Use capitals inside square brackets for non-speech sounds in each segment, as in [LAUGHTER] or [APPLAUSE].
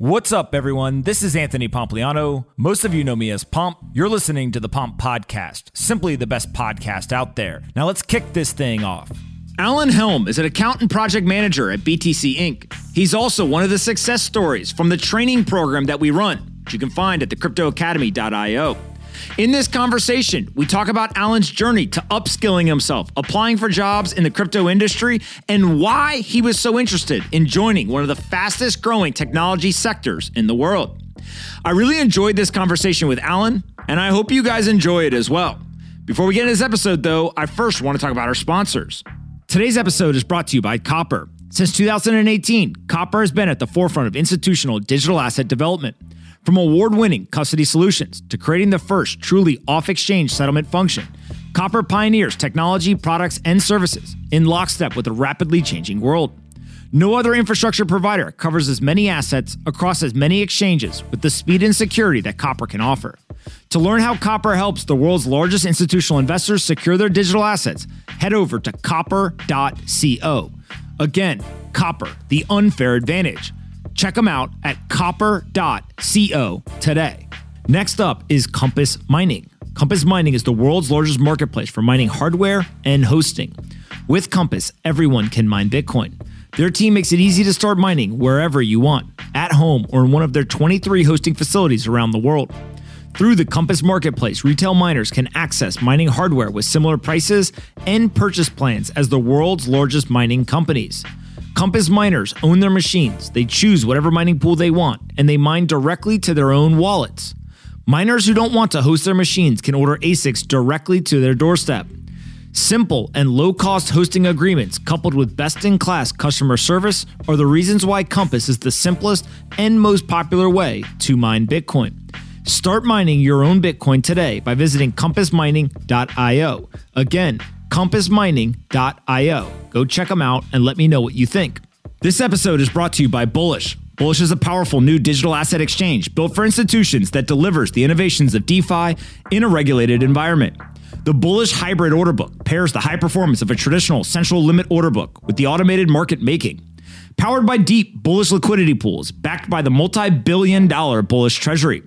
What's up, everyone? This is Anthony Pompliano. Most of you know me as Pomp. You're listening to the Pomp Podcast, simply the best podcast out there. Now let's kick this thing off. Allen Helm is an accountant project manager at BTC Inc. He's also one of the success stories from the training program that we run, which you can find at thecryptoacademy.io. In this conversation, we talk about Allen's journey to upskilling himself, applying for jobs in the crypto industry, and why he was so interested in joining one of the fastest growing technology sectors in the world. I really enjoyed this conversation with Allen, and I hope you guys enjoy it as well. Before we get into this episode, though, I first want to talk about our sponsors. Today's episode is brought to you by Copper. Since 2018, Copper has been at the forefront of institutional digital asset development. From award winning custody solutions to creating the first truly off exchange settlement function, Copper pioneers technology, products, and services in lockstep with a rapidly changing world. No other infrastructure provider covers as many assets across as many exchanges with the speed and security that Copper can offer. To learn how Copper helps the world's largest institutional investors secure their digital assets, head over to copper.co. Again, Copper, the unfair advantage. Check them out at copper.co today. Next up is Compass Mining. Compass Mining is the world's largest marketplace for mining hardware and hosting. With Compass, everyone can mine Bitcoin. Their team makes it easy to start mining wherever you want, at home or in one of their 23 hosting facilities around the world. Through the Compass Marketplace, retail miners can access mining hardware with similar prices and purchase plans as the world's largest mining companies. Compass miners own their machines. They choose whatever mining pool they want, and they mine directly to their own wallets. Miners who don't want to host their machines can order ASICs directly to their doorstep. Simple and low cost hosting agreements coupled with best in class customer service are the reasons why Compass is the simplest and most popular way to mine Bitcoin. Start mining your own Bitcoin today by visiting compassmining.io. Again, compassmining.io. Go check them out and let me know what you think. This episode is brought to you by Bullish. Bullish is a powerful new digital asset exchange built for institutions that delivers the innovations of DeFi in a regulated environment. The Bullish Hybrid Order Book pairs the high performance of a traditional central limit order book with the automated market making. Powered by deep bullish liquidity pools backed by the multi billion dollar bullish treasury.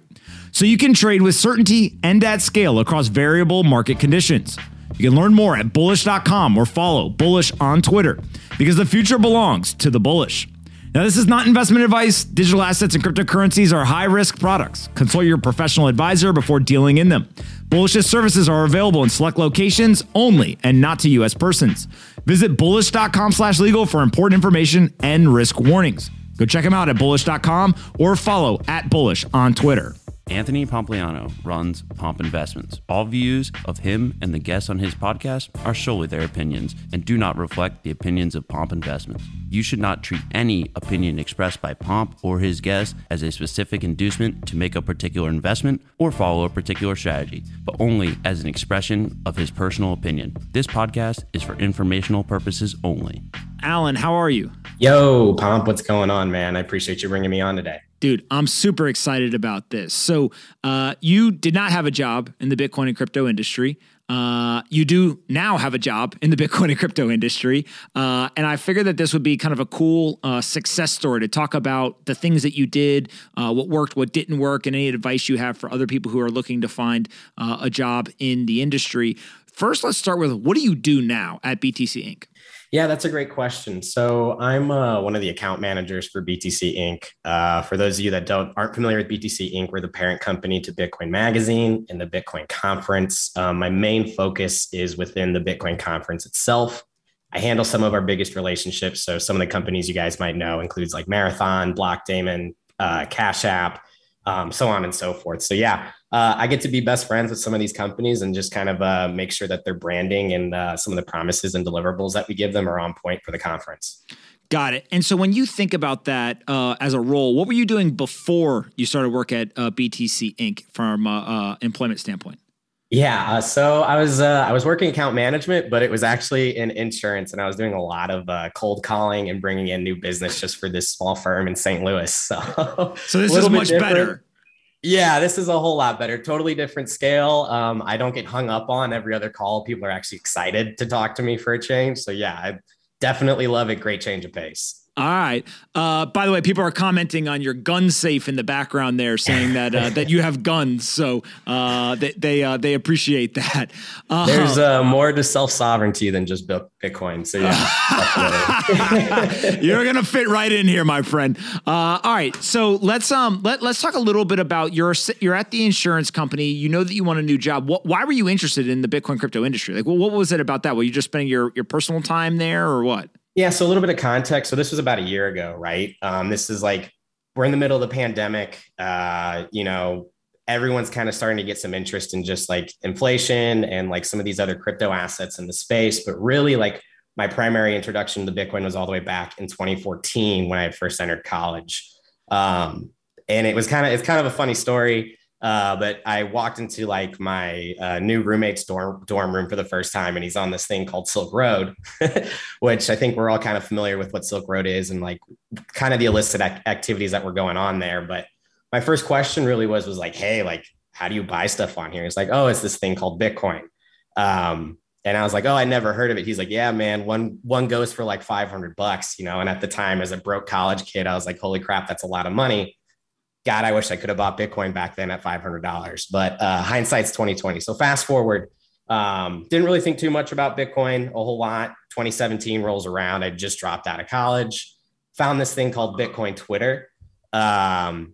So you can trade with certainty and at scale across variable market conditions. You can learn more at bullish.com or follow Bullish on Twitter because the future belongs to the bullish. Now, this is not investment advice. Digital assets and cryptocurrencies are high risk products. Consult your professional advisor before dealing in them. Bullish's services are available in select locations only and not to U.S. persons. Visit bullish.com slash legal for important information and risk warnings. Go check them out at bullish.com or follow at bullish on Twitter. Anthony Pompliano runs Pomp Investments. All views of him and the guests on his podcast are solely their opinions and do not reflect the opinions of Pomp Investments. You should not treat any opinion expressed by Pomp or his guests as a specific inducement to make a particular investment or follow a particular strategy, but only as an expression of his personal opinion. This podcast is for informational purposes only. Allen, how are you? Yo, Pomp, what's going on, man? I appreciate you bringing me on today. Dude, I'm super excited about this. So, uh, you did not have a job in the Bitcoin and crypto industry. Uh, you do now have a job in the [LAUGHS] Bitcoin and crypto industry. Uh, and I figured that this would be kind of a cool uh, success story to talk about the things that you did, uh, what worked, what didn't work, and any advice you have for other people who are looking to find uh, a job in the industry. First, let's start with what do you do now at BTC Inc.? Yeah, that's a great question. So I'm uh, one of the account managers for BTC Inc. Uh, for those of you that don't aren't familiar with BTC Inc., we're the parent company to Bitcoin Magazine and the Bitcoin Conference. Um, my main focus is within the Bitcoin Conference itself. I handle some of our biggest relationships. So some of the companies you guys might know includes like Marathon, Blockdaemon, uh, Cash App, um, so on and so forth. So yeah, uh, I get to be best friends with some of these companies and just kind of uh, make sure that their branding and uh, some of the promises and deliverables that we give them are on point for the conference. Got it. And so when you think about that uh, as a role, what were you doing before you started work at uh, BTC Inc. from uh, employment standpoint? Yeah, uh, so I was uh, I was working account management, but it was actually in insurance, and I was doing a lot of uh, cold calling and bringing in new business just for this small firm in St. Louis. [LAUGHS] So, so this is much different. better. Yeah, this is a whole lot better. Totally different scale. Um, I don't get hung up on every other call. People are actually excited to talk to me for a change. So yeah, I definitely love it. Great change of pace. All right. Uh, by the way, people are commenting on your gun safe in the background there, saying that uh, that you have guns. So uh, they they, uh, they appreciate that. Uh, There's uh, more to self sovereignty than just Bitcoin. So yeah, [LAUGHS] you're gonna fit right in here, my friend. all right. So let's um let let's talk a little bit about your you're at the insurance company. You know that you want a new job. What, why were you interested in the Bitcoin crypto industry? Like, well, what was it about that? Were you just spending your your personal time there, or what? Yeah, so a little bit of context. So this was about a year ago, right? Um, this is like we're in the middle of the pandemic. Uh, you know, everyone's kind of starting to get some interest in just like inflation and like some of these other crypto assets in the space. But really, like my primary introduction to Bitcoin was all the way back in 2014 when I first entered college. Um, and it was kind of it's kind of a funny story. Uh, but I walked into like my uh, new roommate's dorm dorm room for the first time, and he's on this thing called Silk Road, [LAUGHS] which I think we're all kind of familiar with what Silk Road is and like kind of the illicit ac- activities that were going on there. But my first question really was was like, hey, like, how do you buy stuff on here? It's like, oh, it's this thing called Bitcoin. Um, and I was like, oh, I never heard of it. He's like, yeah, man, one one goes for like 500 bucks, you know. And at the time, as a broke college kid, I was like, holy crap, that's a lot of money. God, I wish I could have bought Bitcoin back then at $500, but uh, hindsight's 2020. So fast forward, um, didn't really think too much about Bitcoin a whole lot. 2017 rolls around. I just dropped out of college, found this thing called Bitcoin Twitter, um,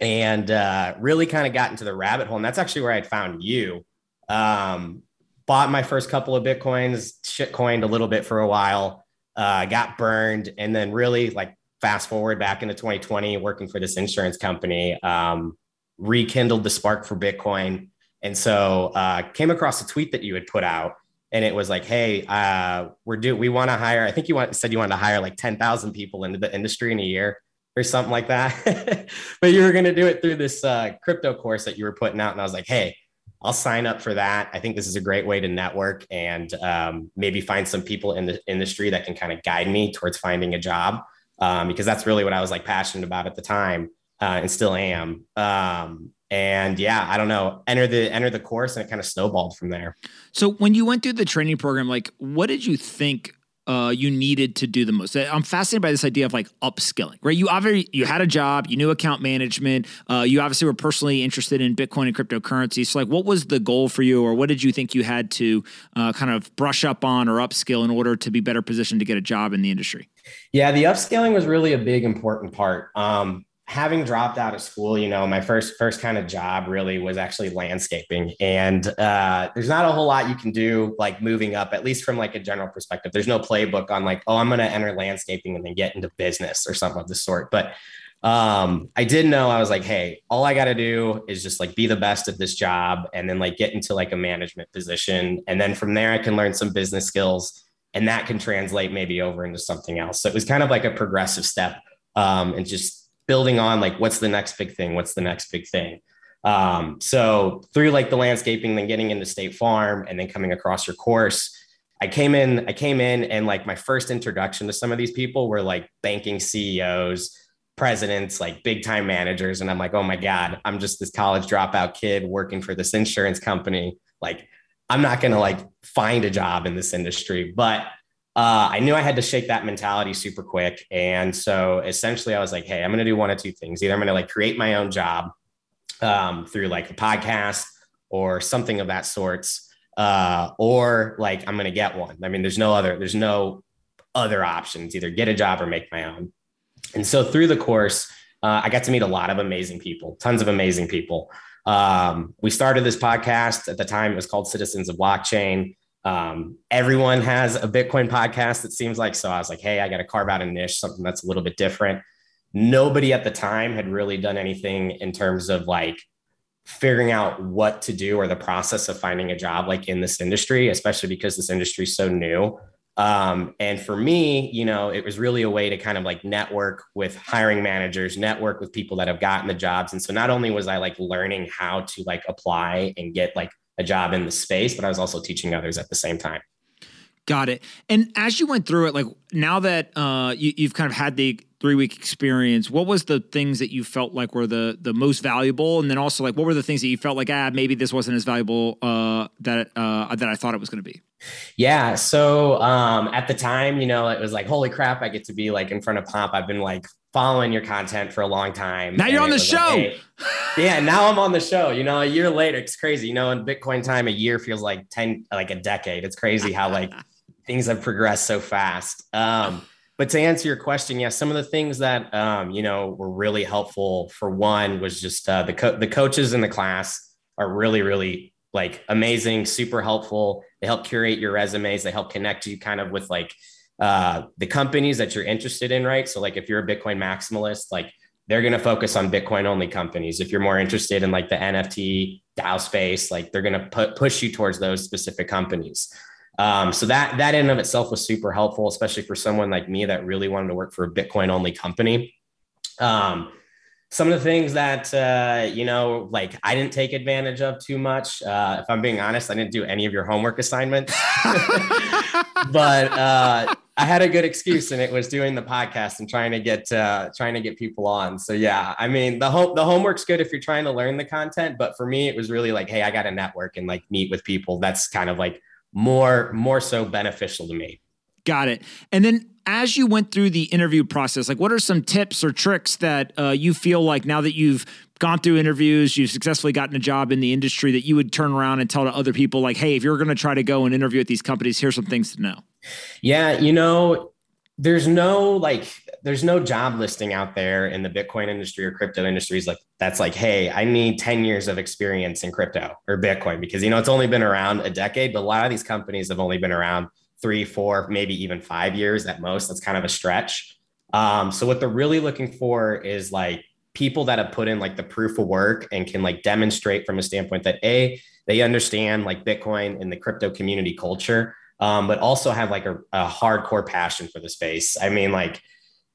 and uh, really kind of got into the rabbit hole. And that's actually where I found you. Um, bought my first couple of Bitcoins, shit coined a little bit for a while, uh, got burned, and then really like fast forward back into 2020, working for this insurance company, um, rekindled the spark for Bitcoin. And so uh, came across a tweet that you had put out, and it was like, "Hey, uh, we're do we want to hire? I think you want, said you wanted to hire like 10,000 people into the industry in a year." Or something like that, [LAUGHS] but you were going to do it through this uh, crypto course that you were putting out, and I was like, "Hey, I'll sign up for that. I think this is a great way to network and um, maybe find some people in the industry that can kind of guide me towards finding a job um, because that's really what I was like passionate about at the time uh, and still am. Um, and yeah, I don't know, enter the enter the course and it kind of snowballed from there. So when you went through the training program, like what did you think uh, you needed to do the most? I'm fascinated by this idea of like upskilling, right? You obviously you had a job, you knew account management, uh, you obviously were personally interested in Bitcoin and cryptocurrency. So, like, what was the goal for you, or what did you think you had to uh, kind of brush up on or upskill in order to be better positioned to get a job in the industry? Yeah, the upskilling was really a big important part. Um, having dropped out of school, you know, my first first kind of job really was actually landscaping, and uh, there's not a whole lot you can do like moving up, at least from like a general perspective. There's no playbook on like, oh, I'm going to enter landscaping and then get into business or something of the sort. But um, I did know I was like, hey, all I got to do is just like be the best at this job, and then like get into like a management position, and then from there I can learn some business skills, and that can translate maybe over into something else. So it was kind of like a progressive step, um, and just building on like what's the next big thing? What's the next big thing? Um, so through like the landscaping then getting into state farm and then coming across your course i came in i came in and like my first introduction to some of these people were like banking ceos presidents like big time managers and i'm like oh my god i'm just this college dropout kid working for this insurance company. Like i'm not going to like find a job in this industry but uh, I knew I had to shake that mentality super quick. And so essentially, I was like, hey, I'm going to do one of two things. Either I'm going to like create my own job um, through like a podcast or something of that sorts, uh, or like I'm going to get one. I mean, there's no other, there's no other options, either get a job or make my own. And so through the course, uh, I got to meet a lot of amazing people, tons of amazing people. Um, we started this podcast at the time, it was called Citizens of Blockchain. Um, everyone has a Bitcoin podcast, it seems like. So I was like, hey, I got to carve out a niche, something that's a little bit different. Nobody at the time had really done anything in terms of like figuring out what to do or the process of finding a job like in this industry, especially because this industry is so new. Um, and for me, you know, it was really a way to kind of like network with hiring managers, network with people that have gotten the jobs. And so not only was I like learning how to like apply and get like a job in the space, but I was also teaching others at the same time. Got it. And as you went through it, like now that uh, you, have kind of had the three week experience, what was the things that you felt like were the the most valuable, and then also like what were the things that you felt like ah maybe this wasn't as valuable uh, that uh, that I thought it was going to be? Yeah. So um, at the time, you know, it was like, holy crap, I get to be like in front of Pomp. I've been like following your content for a long time. Now you're on the show. Like, hey. yeah. Now I'm on the show. You know, a year later, it's crazy. You know, in Bitcoin time, a year feels like 10, like a decade. It's crazy how like [LAUGHS] things have progressed so fast. Um, but to answer your question, yes, yeah, some of the things that um, you know were really helpful for one was just uh, the co- the coaches in the class are really really like amazing, super helpful. They help curate your resumes. They help connect you kind of with like uh, the companies that you're interested in, right? So like if you're a Bitcoin maximalist, like they're going to focus on Bitcoin only companies. If you're more interested in like the NFT DAO space, like they're going to put push you towards those specific companies. Um, so that that in and of itself was super helpful, especially for someone like me that really wanted to work for a Bitcoin only company. Um, some of the things that uh, you know like i didn't take advantage of too much uh, if i'm being honest i didn't do any of your homework assignments [LAUGHS] but uh, i had a good excuse and it was doing the podcast and trying to get uh, trying to get people on. So yeah i mean the home the homework's good if you're trying to learn the content but for me it was really like hey i got to network and like meet with people. That's kind of like more more so beneficial to me. Got it. And then as you went through the interview process, like what are some tips or tricks that uh, you feel like now that you've gone through interviews, you've successfully gotten a job in the industry that you would turn around and tell to other people, like, hey, if you're going to try to go and interview at these companies, here's some things to know? Yeah, you know, there's no like, there's no job listing out there in the Bitcoin industry or crypto industries like that's like, hey, I need 10 years of experience in crypto or Bitcoin because, you know, it's only been around a decade, but a lot of these companies have only been around three, four, maybe even five years at most. That's kind of a stretch. Um, so what they're really looking for is like people that have put in like the proof of work and can like demonstrate from a standpoint that a they understand like Bitcoin and the crypto community culture, um, but also have like a, a hardcore passion for the space. I mean, like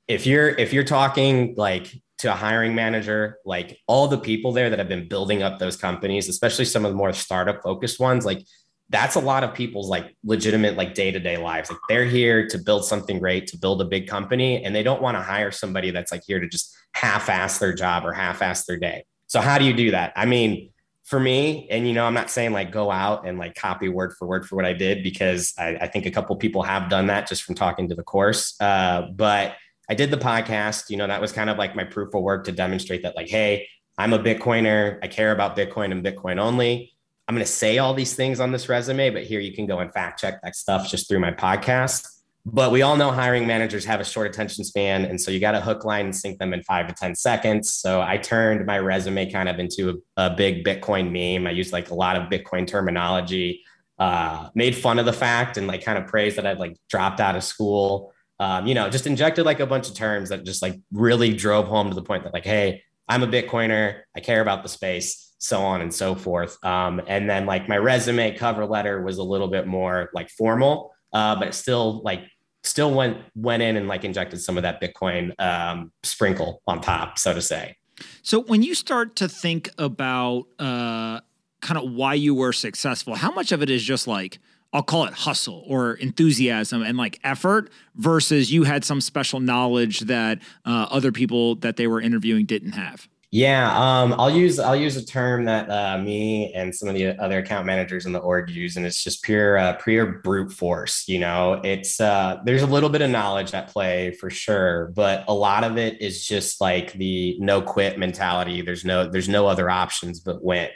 if you're if you're talking like to a hiring manager, like all the people there that have been building up those companies, especially some of the more startup focused ones, like that's a lot of people's like legitimate like day-to-day lives. Like they're here to build something great to build a big company and they don't want to hire somebody that's like here to just half-ass their job or half-ass their day. So how do you do that? I mean for me and you know i'm not saying like go out and like copy word for word for what i did because i, I think a couple people have done that just from talking to the course uh, but i did the podcast you know that was kind of like my proof of work to demonstrate that like hey i'm a bitcoiner i care about bitcoin and bitcoin only I'm going to say all these things on this resume, but here you can go and fact check that stuff just through my podcast. But we all know hiring managers have a short attention span. And so you got to hook, line, and sink them in five to 10 seconds. So I turned my resume kind of into a, a big Bitcoin meme. I used like a lot of Bitcoin terminology, uh, made fun of the fact and like kind of praised that I'd like dropped out of school. Um, you know, just injected like a bunch of terms that just like really drove home to the point that like, hey, I'm a Bitcoiner. I care about the space so on and so forth. Um, and then like my resume cover letter was a little bit more like formal, uh, but still like still went went in and like injected some of that Bitcoin um, sprinkle on top, so to say. So when you start to think about uh, kind of why you were successful, how much of it is just like I'll call it hustle or enthusiasm and like effort versus you had some special knowledge that uh, other people that they were interviewing didn't have? Yeah, um, I'll use I'll use a term that uh, me and some of the other account managers in the org use, and it's just pure uh, pure brute force. You know, it's uh, there's a little bit of knowledge at play for sure, but a lot of it is just like the no quit mentality. There's no there's no other options but win.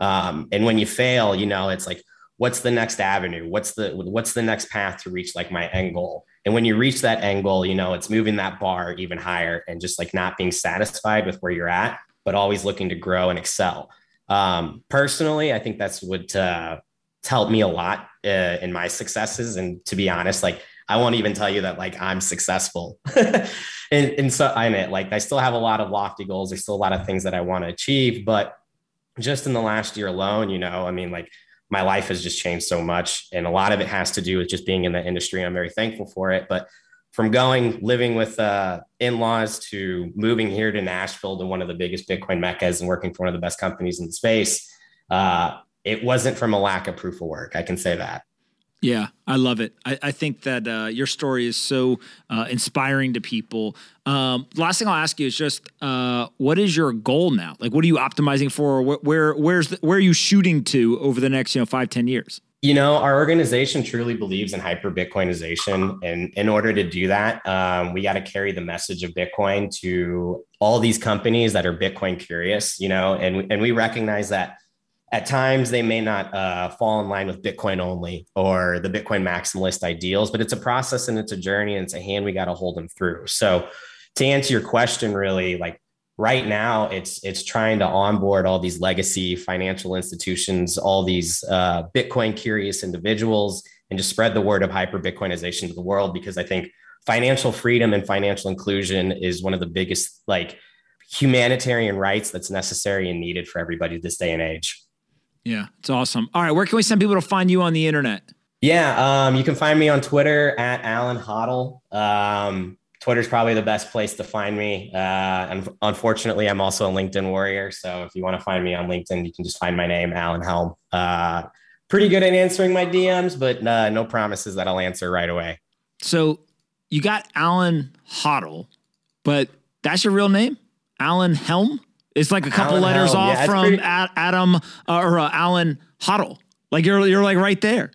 Um, and when you fail, you know, it's like what's the next avenue? What's the what's the next path to reach like my end goal? And when you reach that end goal, you know, it's moving that bar even higher and just like not being satisfied with where you're at, but always looking to grow and excel. Um, personally, I think that's what uh, helped me a lot uh, in my successes. And to be honest, like I won't even tell you that like I'm successful. [LAUGHS] and, and so I'm it. Like I still have a lot of lofty goals. There's still a lot of things that I want to achieve, but just in the last year alone, you know, I mean, like my life has just changed so much. And a lot of it has to do with just being in the industry. I'm very thankful for it. But from going living with uh, in-laws to moving here to Nashville to one of the biggest Bitcoin meccas and working for one of the best companies in the space, uh, it wasn't from a lack of proof of work. I can say that. Yeah, I love it. I, I think that uh, your story is so uh, inspiring to people. Um, last thing I'll ask you is just, uh, what is your goal now? Like, what are you optimizing for? Where, where where's the, where are you shooting to over the next you know five ten years? You know, our organization truly believes in hyper Bitcoinization. And in order to do that, um, we got to carry the message of Bitcoin to all these companies that are Bitcoin curious, you know, and, and we recognize that at times they may not uh, fall in line with Bitcoin only or the Bitcoin maximalist ideals, but it's a process and it's a journey and it's a hand we got to hold them through. So to answer your question, really, like right now it's it's trying to onboard all these legacy financial institutions all these uh, bitcoin curious individuals and just spread the word of hyper bitcoinization to the world because i think financial freedom and financial inclusion is one of the biggest like humanitarian rights that's necessary and needed for everybody this day and age. Yeah it's awesome. All right where can we send people to find you on the internet? Yeah um, you can find me on twitter at alan hodl um, Twitter's probably the best place to find me. Uh, and unfortunately, I'm also a LinkedIn warrior. So if you want to find me on LinkedIn, you can just find my name, Allen Helm. Uh, pretty good at answering my DMs, but uh, no promises that I'll answer right away. So you got Alan Hodl, but that's your real name, Allen Helm. It's like a couple Alan letters Helm. off yeah, from pretty- Adam or uh, Alan Hodl. Like you're you're like right there.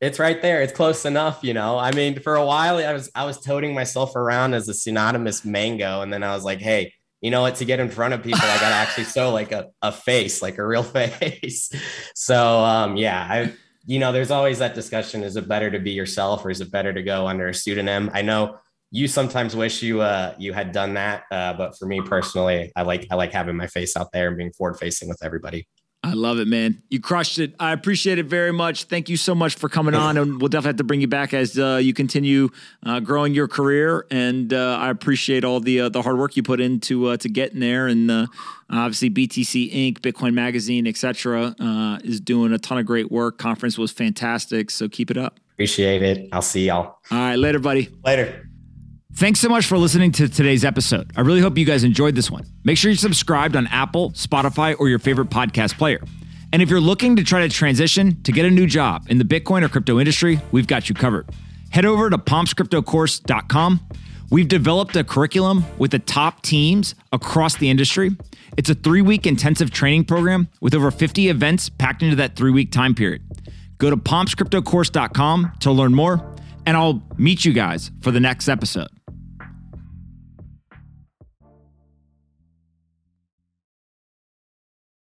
It's right there. It's close enough, you know. I mean, for a while I was I was toting myself around as a synonymous mango. And then I was like, hey, you know what, to get in front of people, I gotta [LAUGHS] actually show like a, a face, like a real [LAUGHS] face. so um yeah, I you know, there's always that discussion. Is it better to be yourself or is it better to go under a pseudonym? I know you sometimes wish you uh you had done that. Uh, but for me personally, I like I like having my face out there and being forward facing with everybody. I love it, man. You crushed it. I appreciate it very much. Thank you so much for coming on, and we'll definitely have to bring you back as uh, you continue uh, growing your career. And uh, I appreciate all the uh, the hard work you put into uh, to getting there. And uh, obviously, BTC Inc., Bitcoin Magazine, etc., is doing a ton of great work. Conference was fantastic, so keep it up. Appreciate it. I'll see y'all. All right, later, buddy. Later. Thanks so much for listening to today's episode. I really hope you guys enjoyed this one. Make sure you're subscribed on Apple, Spotify, or your favorite podcast player. And if you're looking to try to transition to get a new job in the Bitcoin or crypto industry, we've got you covered. Head over to pompscryptocourse.com. We've developed a curriculum with the top teams across the industry. It's a three week intensive training program with over 50 events packed into that three week time period. Go to pompscryptocourse.com to learn more, and I'll meet you guys for the next episode.